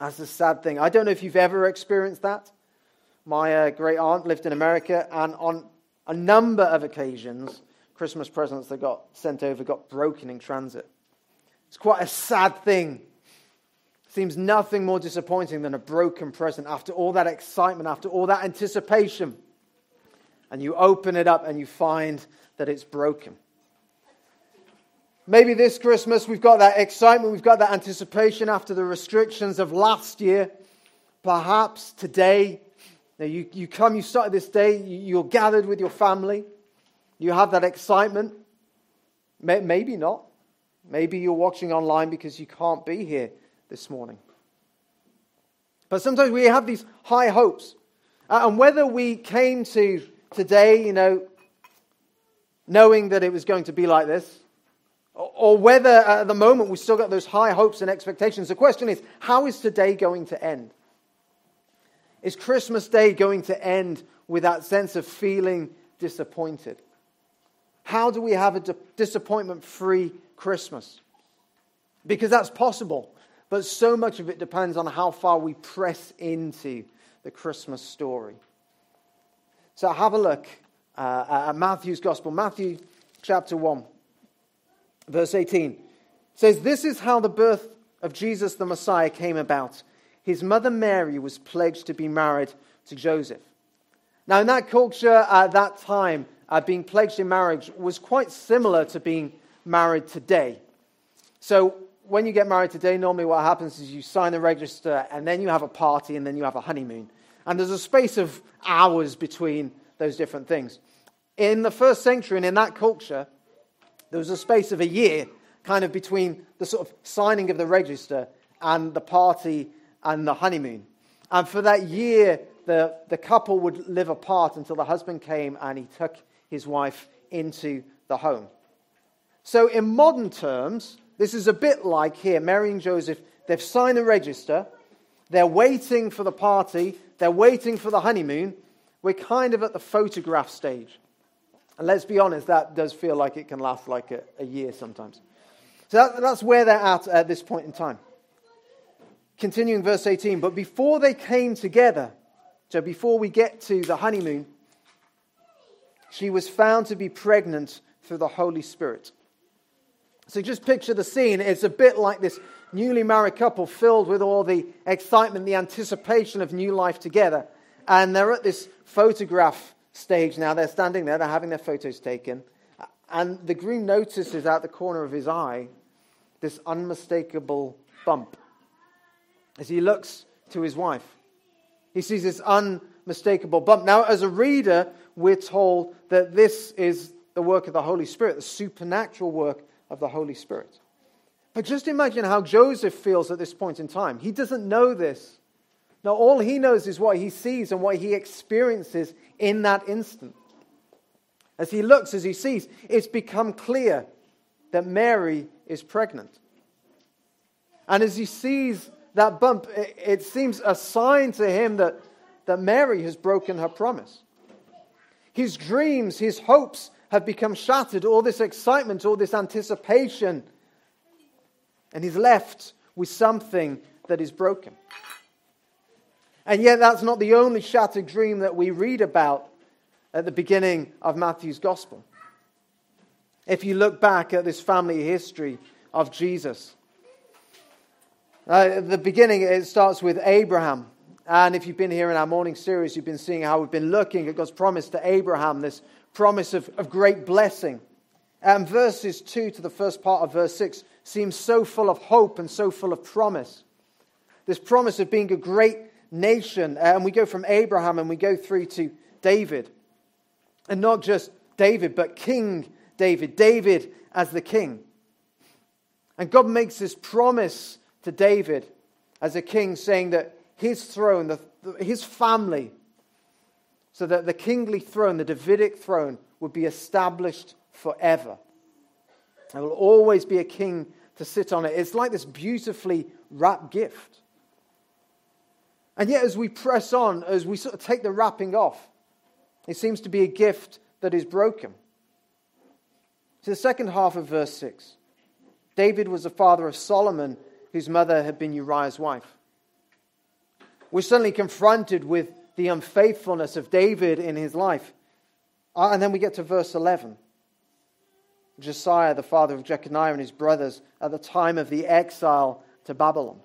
That's a sad thing. I don't know if you've ever experienced that. My uh, great aunt lived in America, and on a number of occasions, Christmas presents that got sent over got broken in transit. It's quite a sad thing. Seems nothing more disappointing than a broken present after all that excitement, after all that anticipation. And you open it up and you find that it's broken. Maybe this Christmas we've got that excitement, we've got that anticipation after the restrictions of last year. Perhaps today, you, you come, you start this day, you're gathered with your family, you have that excitement. Maybe not. Maybe you're watching online because you can't be here this morning. But sometimes we have these high hopes. Uh, and whether we came to today, you know, knowing that it was going to be like this, or whether at the moment we've still got those high hopes and expectations. The question is, how is today going to end? Is Christmas Day going to end with that sense of feeling disappointed? How do we have a disappointment free Christmas? Because that's possible, but so much of it depends on how far we press into the Christmas story. So have a look uh, at Matthew's Gospel, Matthew chapter 1. Verse 18 says, This is how the birth of Jesus the Messiah came about. His mother Mary was pledged to be married to Joseph. Now, in that culture at that time, uh, being pledged in marriage was quite similar to being married today. So, when you get married today, normally what happens is you sign the register and then you have a party and then you have a honeymoon. And there's a space of hours between those different things. In the first century and in that culture, there was a space of a year kind of between the sort of signing of the register and the party and the honeymoon. And for that year, the, the couple would live apart until the husband came and he took his wife into the home. So, in modern terms, this is a bit like here Mary and Joseph, they've signed the register, they're waiting for the party, they're waiting for the honeymoon. We're kind of at the photograph stage. And let's be honest, that does feel like it can last like a, a year sometimes. So that, that's where they're at at this point in time. Continuing verse 18, but before they came together, so before we get to the honeymoon, she was found to be pregnant through the Holy Spirit. So just picture the scene. It's a bit like this newly married couple filled with all the excitement, the anticipation of new life together. And they're at this photograph stage now. They're standing there, they're having their photos taken. And the groom notices out the corner of his eye this unmistakable bump. As he looks to his wife, he sees this unmistakable bump. Now, as a reader, we're told that this is the work of the Holy Spirit, the supernatural work of the Holy Spirit. But just imagine how Joseph feels at this point in time. He doesn't know this. Now, all he knows is what he sees and what he experiences in that instant. As he looks, as he sees, it's become clear that Mary is pregnant. And as he sees that bump, it, seems a sign to him that, that Mary has broken her promise. His dreams, his hopes have become shattered, all this excitement, all this anticipation. And he's left with something that is broken. And yet, that's not the only shattered dream that we read about at the beginning of Matthew's gospel. If you look back at this family history of Jesus, uh, at the beginning, it starts with Abraham. And if you've been here in our morning series, you've been seeing how we've been looking at God's promise to Abraham, this promise of, of great blessing. And verses 2 to the first part of verse 6 seems so full of hope and so full of promise. This promise of being a great nation. Uh, and we go from Abraham and we go through to David. And not just David, but King David. David as the king. And God makes this promise to David as a king, saying that his throne, the, his family, so that the kingly throne, the Davidic throne, would be established forever. There will always be a king to sit on it. It's like this beautifully wrapped gift. And yet, as we press on, as we sort of take the wrapping off, it seems to be a gift that is broken. To the second half of verse 6 David was the father of Solomon, whose mother had been Uriah's wife. we're suddenly confronted with the unfaithfulness of David in his life. Uh, and then we get to verse 11. Josiah, the father of Jeconiah and his brothers, at the time of the exile to Babylon,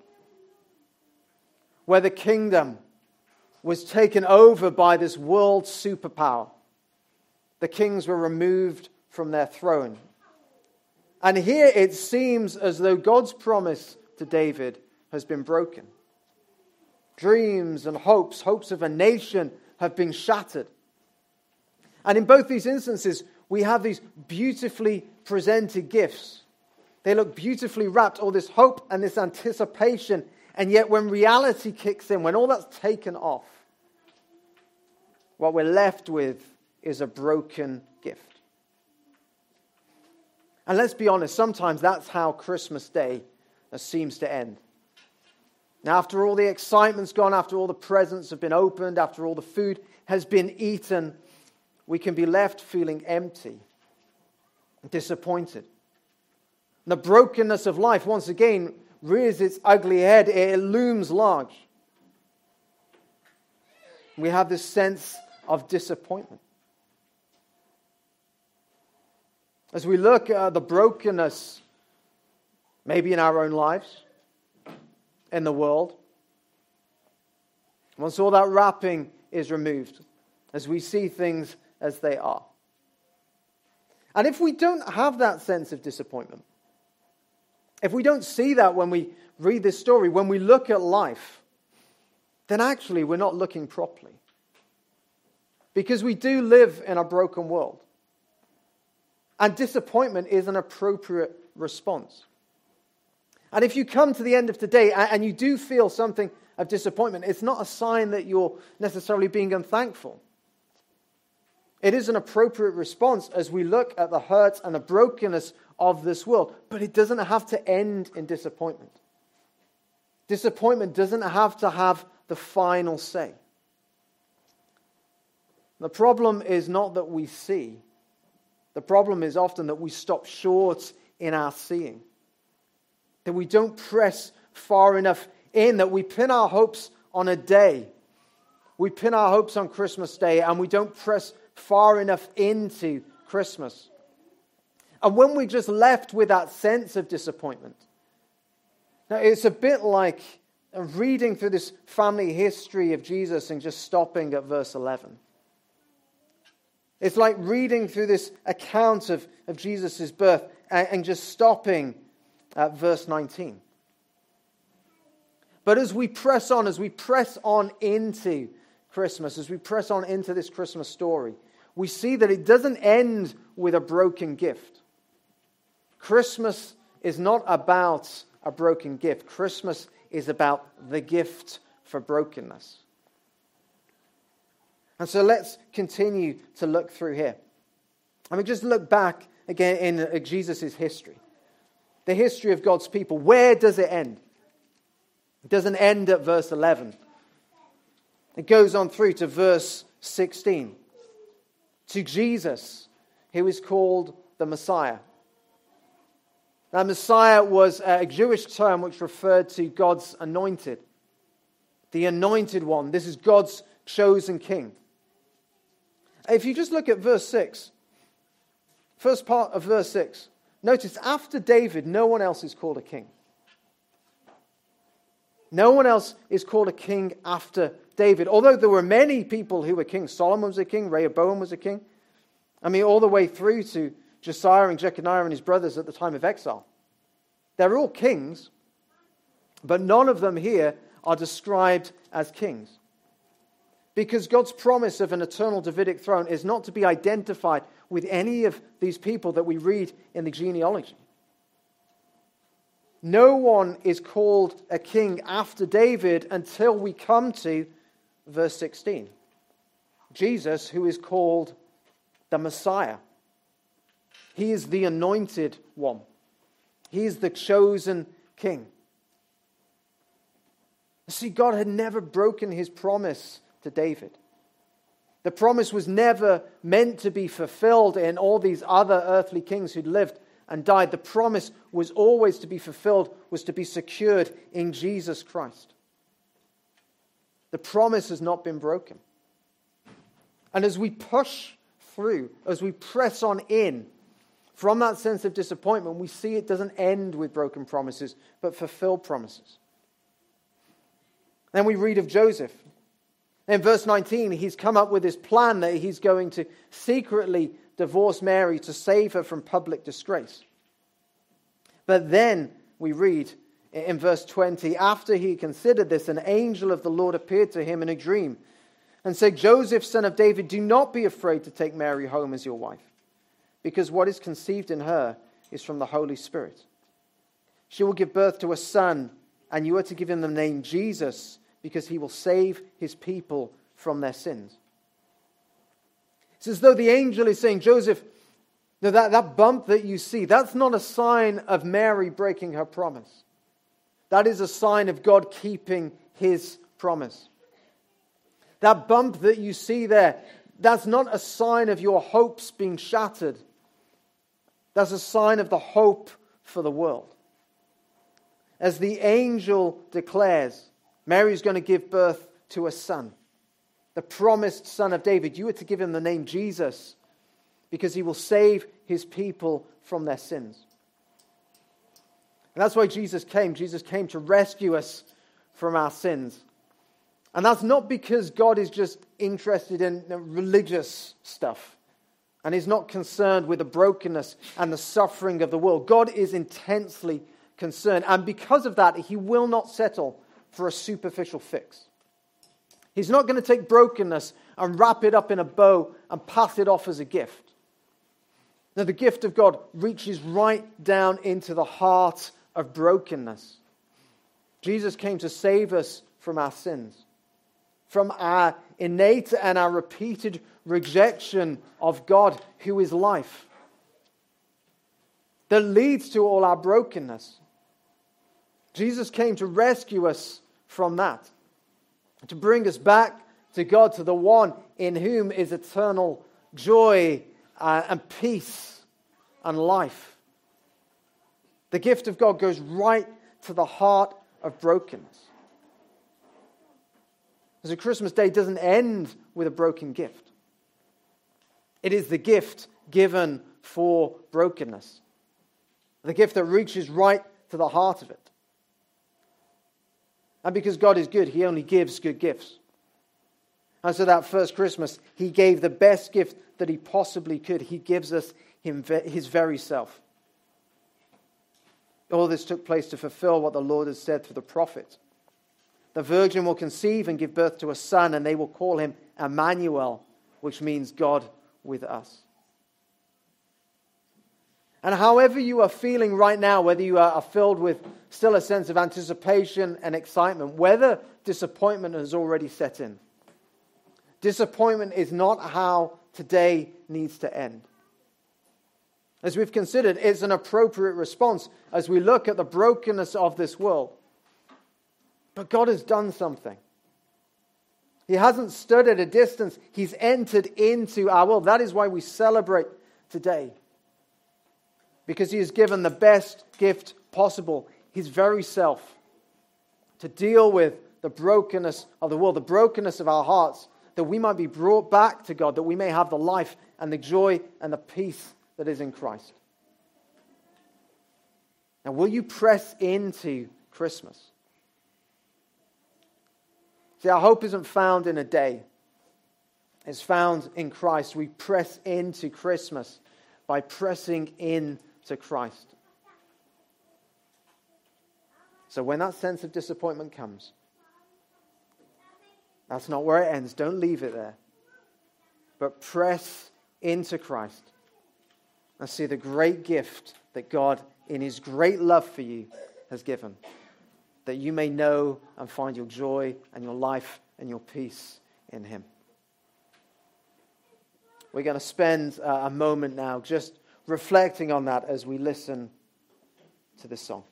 where the kingdom was taken over by this world superpower. The kings were removed from their throne. And here it seems as though God's promise to David has been broken. Dreams and hopes, hopes of a nation, have been shattered. And in both these instances, we have these beautifully presented gifts. They look beautifully wrapped, all this hope and this anticipation. And yet, when reality kicks in, when all that's taken off, what we're left with is a broken gift. And let's be honest, sometimes that's how Christmas Day seems to end. Now, after all the excitement's gone, after all the presents have been opened, after all the food has been eaten, we can be left feeling empty, disappointed. The brokenness of life, once again, rears its ugly head, it looms large. We have this sense of disappointment. As we look at the brokenness, maybe in our own lives, in the world, once all that wrapping is removed, as we see things as they are. And if we don't have that sense of disappointment, if we don't see that when we read this story, when we look at life, then actually we're not looking properly. Because we do live in a broken world. And disappointment is an appropriate response. And if you come to the end of today and you do feel something of disappointment, it's not a sign that you're necessarily being unthankful. It is an appropriate response as we look at the hurt and the brokenness of this world, but it doesn't have to end in disappointment. Disappointment doesn't have to have the final say. The problem is not that we see, the problem is often that we stop short in our seeing, that we don't press far enough in, that we pin our hopes on a day. We pin our hopes on Christmas Day and we don't press far enough into Christmas. And when we're just left with that sense of disappointment, now it's a bit like reading through this family history of Jesus and just stopping at verse 11. It's like reading through this account of, of Jesus' birth and, and just stopping at verse 19. But as we press on, as we press on into Christmas, as we press on into this Christmas story, we see that it doesn't end with a broken gift. Christmas is not about a broken gift, Christmas is about the gift for brokenness. And so let's continue to look through here. I mean, just look back again in Jesus' history, the history of God's people. Where does it end? It doesn't end at verse 11, it goes on through to verse 16 to Jesus, who is called the Messiah. Now, Messiah was a Jewish term which referred to God's anointed, the anointed one. This is God's chosen king. If you just look at verse 6, first part of verse 6, notice after David, no one else is called a king. No one else is called a king after David. Although there were many people who were kings. Solomon was a king, Rehoboam was a king. I mean, all the way through to Josiah and Jeconiah and his brothers at the time of exile. They're all kings, but none of them here are described as kings. Because God's promise of an eternal Davidic throne is not to be identified with any of these people that we read in the genealogy. No one is called a king after David until we come to verse 16. Jesus, who is called the Messiah. He is the anointed one. He is the chosen king. See, God had never broken his promise to David. The promise was never meant to be fulfilled in all these other earthly kings who'd lived and died. The promise was always to be fulfilled, was to be secured in Jesus Christ. The promise has not been broken. And as we push through, as we press on in from that sense of disappointment, we see it doesn't end with broken promises, but fulfilled promises. Then we read of Joseph. In verse 19, he's come up with this plan that he's going to secretly divorce Mary to save her from public disgrace. But then we read in verse 20 after he considered this, an angel of the Lord appeared to him in a dream and said, Joseph, son of David, do not be afraid to take Mary home as your wife, because what is conceived in her is from the Holy Spirit. She will give birth to a son, and you are to give him the name Jesus, because he will save his people from their sins. It's as though the angel is saying, Joseph, that, that bump that you see, that's not a sign of Mary breaking her promise. That is a sign of God keeping his promise. That bump that you see there, that's not a sign of your hopes being shattered. That's a sign of the hope for the world. As the angel declares, Mary is going to give birth to a son, the promised son of David. You are to give him the name Jesus because he will save his people from their sins. And that's why Jesus came. Jesus came to rescue us from our sins. And that's not because God is just interested in religious stuff and is not concerned with the brokenness and the suffering of the world. God is intensely concerned. And because of that, he will not settle for a superficial fix. He's not going to take brokenness and wrap it up in a bow and pass it off as a gift. Now, the gift of God reaches right down into the heart of brokenness. Jesus came to save us from our sins, from our innate and our repeated rejection of God, who is life, that leads to all our brokenness. Jesus came to rescue us from that, to bring us back to God, to the one in whom is eternal joy uh, and peace and life. The gift of God goes right to the heart of brokenness. As a Christmas day doesn't end with a broken gift. It is the gift given for brokenness. The gift that reaches right to the heart of it. And because God is good, He only gives good gifts. And so that first Christmas, He gave the best gift that He possibly could. He gives us him, his very self. All this took place to fulfill what the Lord had said through the prophet. The virgin will conceive and give birth to a son, and they will call him Emmanuel, which means God with us. And however you are feeling right now, whether you are filled with still a sense of anticipation and excitement, whether disappointment has already set in, disappointment is not how today needs to end as we've considered, it's an appropriate response as we look at the brokenness of this world. But God has done something. He hasn't stood at a distance, He's entered into our world. That is why we celebrate today. Because He has given the best gift possible, His very self, to deal with the brokenness of the world, the brokenness of our hearts, that we might be brought back to God, that we may have the life and the joy and the peace that is in Christ. Now, will you press into Christmas? See, our hope isn't found in a day, it's found in Christ. We press into Christmas by pressing into Christ. So, when that sense of disappointment comes, that's not where it ends. Don't leave it there. But press into Christ and see the great gift that God, in His great love for you, has given. That you may know and find your joy and your life and your peace in Him. We're going to spend uh, a moment now just reflecting on that as we listen to this song.